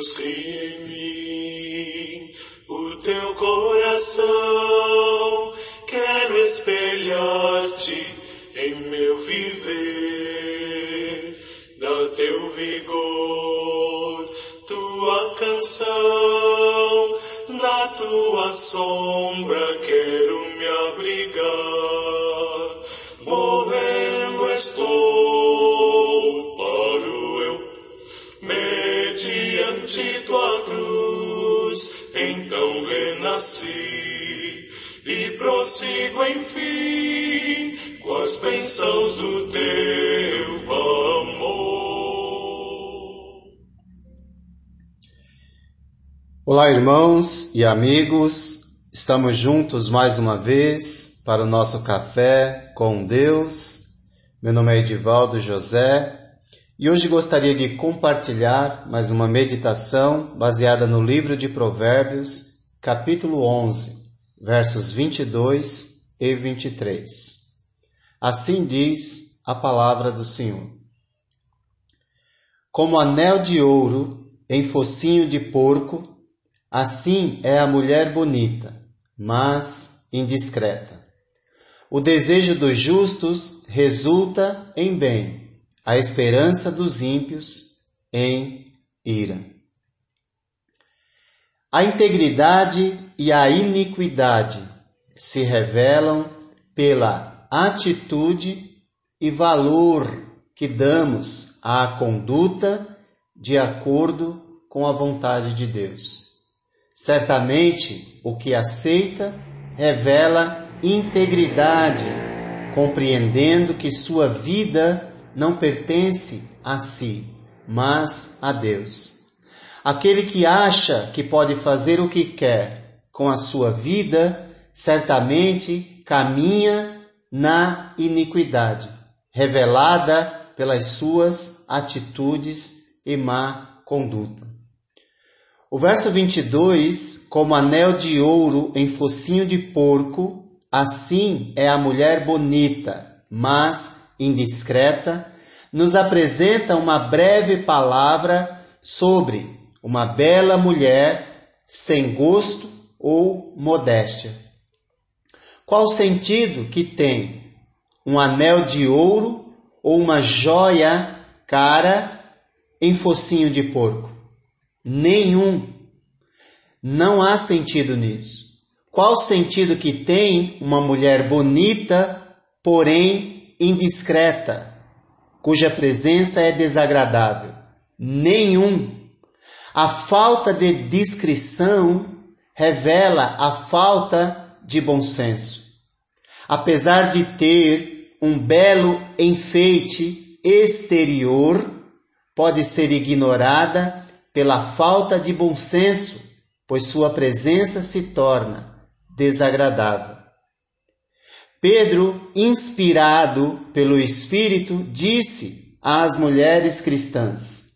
Deus, cria em mim o teu coração. Quero espelhar-te em meu viver. Dá teu vigor, tua canção. Na tua sombra quero me abrigar. Renasci e prossigo enfim com as bênçãos do teu amor. Olá, irmãos e amigos, estamos juntos mais uma vez para o nosso café com Deus. Meu nome é Edivaldo José e hoje gostaria de compartilhar mais uma meditação baseada no livro de Provérbios, capítulo 11, versos 22 e 23. Assim diz a palavra do Senhor. Como anel de ouro em focinho de porco, assim é a mulher bonita, mas indiscreta. O desejo dos justos resulta em bem, a esperança dos ímpios em ira. A integridade e a iniquidade se revelam pela atitude e valor que damos à conduta de acordo com a vontade de Deus. Certamente, o que aceita revela integridade, compreendendo que sua vida não pertence a si, mas a Deus. Aquele que acha que pode fazer o que quer com a sua vida, certamente caminha na iniquidade, revelada pelas suas atitudes e má conduta. O verso 22, como anel de ouro em focinho de porco, assim é a mulher bonita, mas indiscreta, nos apresenta uma breve palavra sobre uma bela mulher sem gosto ou modéstia. Qual sentido que tem um anel de ouro ou uma joia cara em focinho de porco? Nenhum. Não há sentido nisso. Qual sentido que tem uma mulher bonita, porém indiscreta, cuja presença é desagradável? Nenhum. A falta de discrição revela a falta de bom senso. Apesar de ter um belo enfeite exterior, pode ser ignorada pela falta de bom senso, pois sua presença se torna desagradável. Pedro, inspirado pelo Espírito, disse às mulheres cristãs: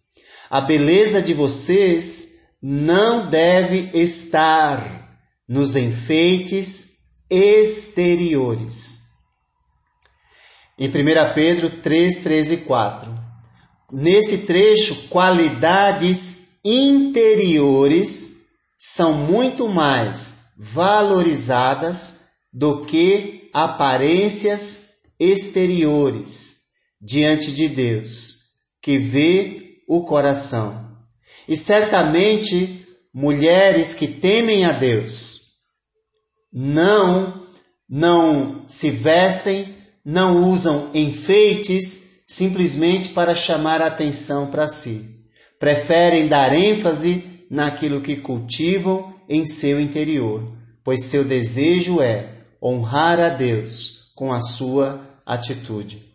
A beleza de vocês não deve estar nos enfeites exteriores. Em 1 Pedro 3, 13 e 4. Nesse trecho, qualidades interiores são muito mais valorizadas do que aparências exteriores diante de Deus, que vê o coração. E certamente mulheres que temem a Deus não não se vestem, não usam enfeites simplesmente para chamar a atenção para si. Preferem dar ênfase naquilo que cultivam em seu interior, pois seu desejo é honrar a Deus com a sua atitude.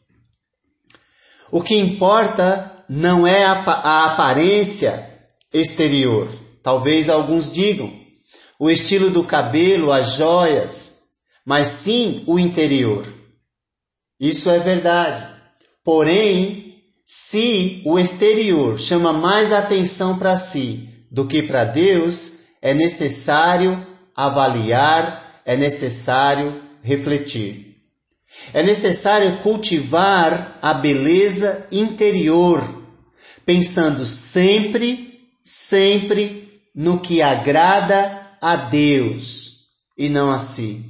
O que importa não é a aparência exterior. Talvez alguns digam o estilo do cabelo, as joias, mas sim o interior. Isso é verdade. Porém, se o exterior chama mais atenção para si do que para Deus, é necessário avaliar, é necessário refletir. É necessário cultivar a beleza interior, pensando sempre sempre no que agrada a Deus e não a si,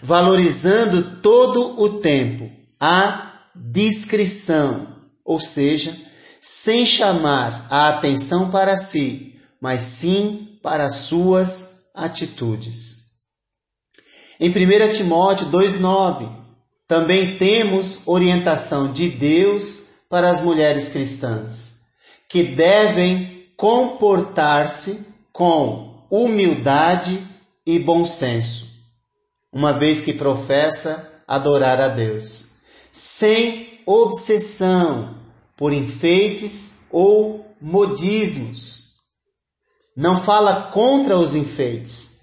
valorizando todo o tempo a discrição, ou seja, sem chamar a atenção para si, mas sim para suas atitudes. Em 1 Timóteo 2,9, também temos orientação de Deus para as mulheres cristãs, que devem comportar-se com humildade e bom senso, uma vez que professa adorar a Deus, sem obsessão por enfeites ou modismos. Não fala contra os enfeites,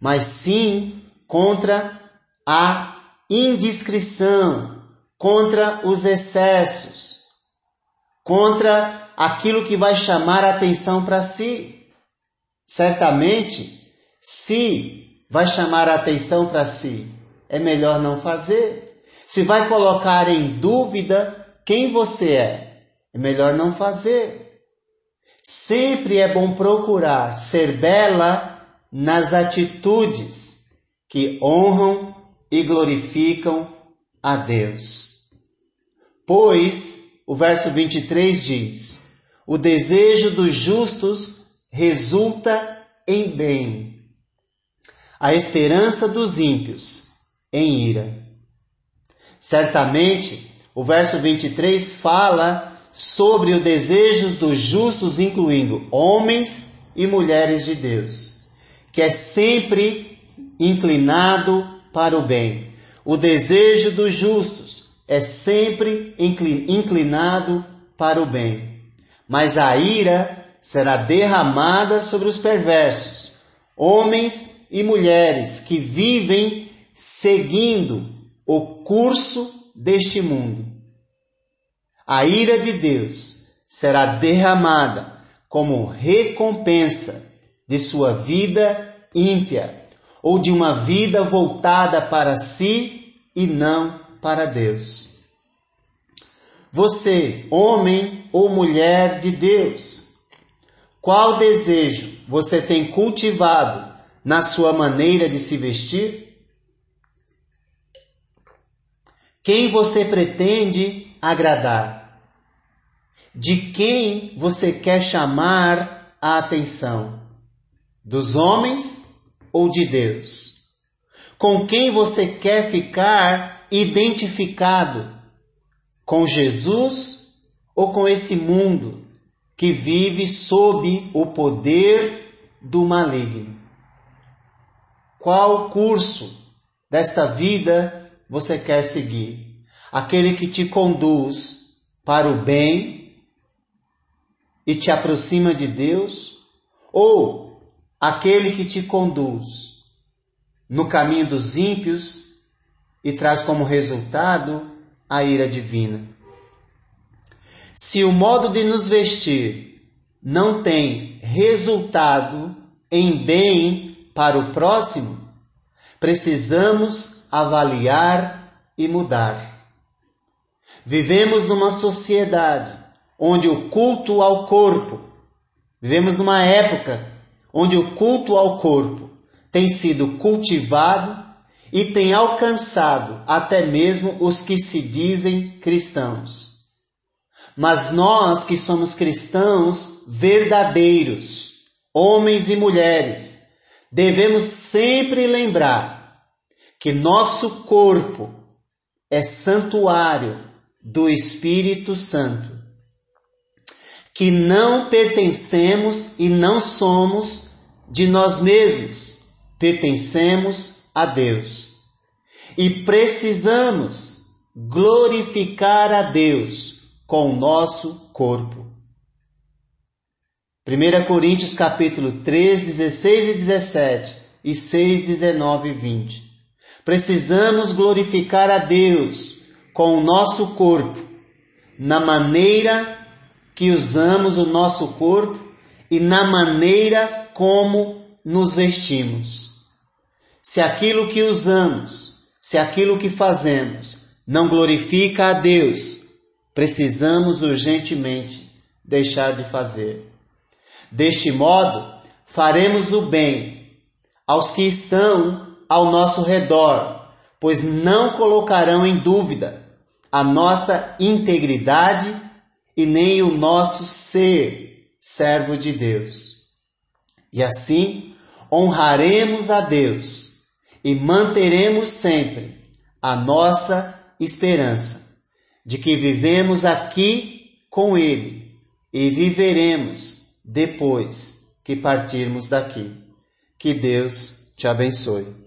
mas sim contra a indiscrição, contra os excessos, contra aquilo que vai chamar a atenção para si. Certamente, se vai chamar a atenção para si, é melhor não fazer. Se vai colocar em dúvida quem você é, é melhor não fazer. Sempre é bom procurar ser bela nas atitudes que honram e glorificam a Deus. Pois, o verso 23 diz: o desejo dos justos resulta em bem, a esperança dos ímpios em ira. Certamente, o verso 23 fala sobre o desejo dos justos, incluindo homens e mulheres de Deus, que é sempre inclinado para o bem. O desejo dos justos é sempre inclinado para o bem. Mas a ira será derramada sobre os perversos, homens e mulheres que vivem seguindo o curso deste mundo. A ira de Deus será derramada como recompensa de sua vida ímpia ou de uma vida voltada para si e não para Deus. Você, homem ou mulher de Deus, qual desejo você tem cultivado na sua maneira de se vestir? Quem você pretende agradar? De quem você quer chamar a atenção? Dos homens ou de Deus? Com quem você quer ficar identificado? Com Jesus ou com esse mundo que vive sob o poder do maligno? Qual curso desta vida você quer seguir? Aquele que te conduz para o bem e te aproxima de Deus? Ou aquele que te conduz no caminho dos ímpios e traz como resultado a ira divina. Se o modo de nos vestir não tem resultado em bem para o próximo, precisamos avaliar e mudar. Vivemos numa sociedade onde o culto ao corpo, vivemos numa época onde o culto ao corpo tem sido cultivado e tem alcançado até mesmo os que se dizem cristãos. Mas nós que somos cristãos verdadeiros, homens e mulheres, devemos sempre lembrar que nosso corpo é santuário do Espírito Santo que não pertencemos e não somos de nós mesmos, pertencemos a Deus. E precisamos glorificar a Deus com o nosso corpo. 1 Coríntios capítulo 3, 16 e 17 e 6, 19 e 20. Precisamos glorificar a Deus com o nosso corpo, na maneira que usamos o nosso corpo e na maneira como nos vestimos. Se aquilo que usamos, se aquilo que fazemos não glorifica a Deus, precisamos urgentemente deixar de fazer. Deste modo, faremos o bem aos que estão ao nosso redor, pois não colocarão em dúvida a nossa integridade e nem o nosso ser servo de Deus. E assim honraremos a Deus e manteremos sempre a nossa esperança de que vivemos aqui com Ele e viveremos depois que partirmos daqui. Que Deus te abençoe.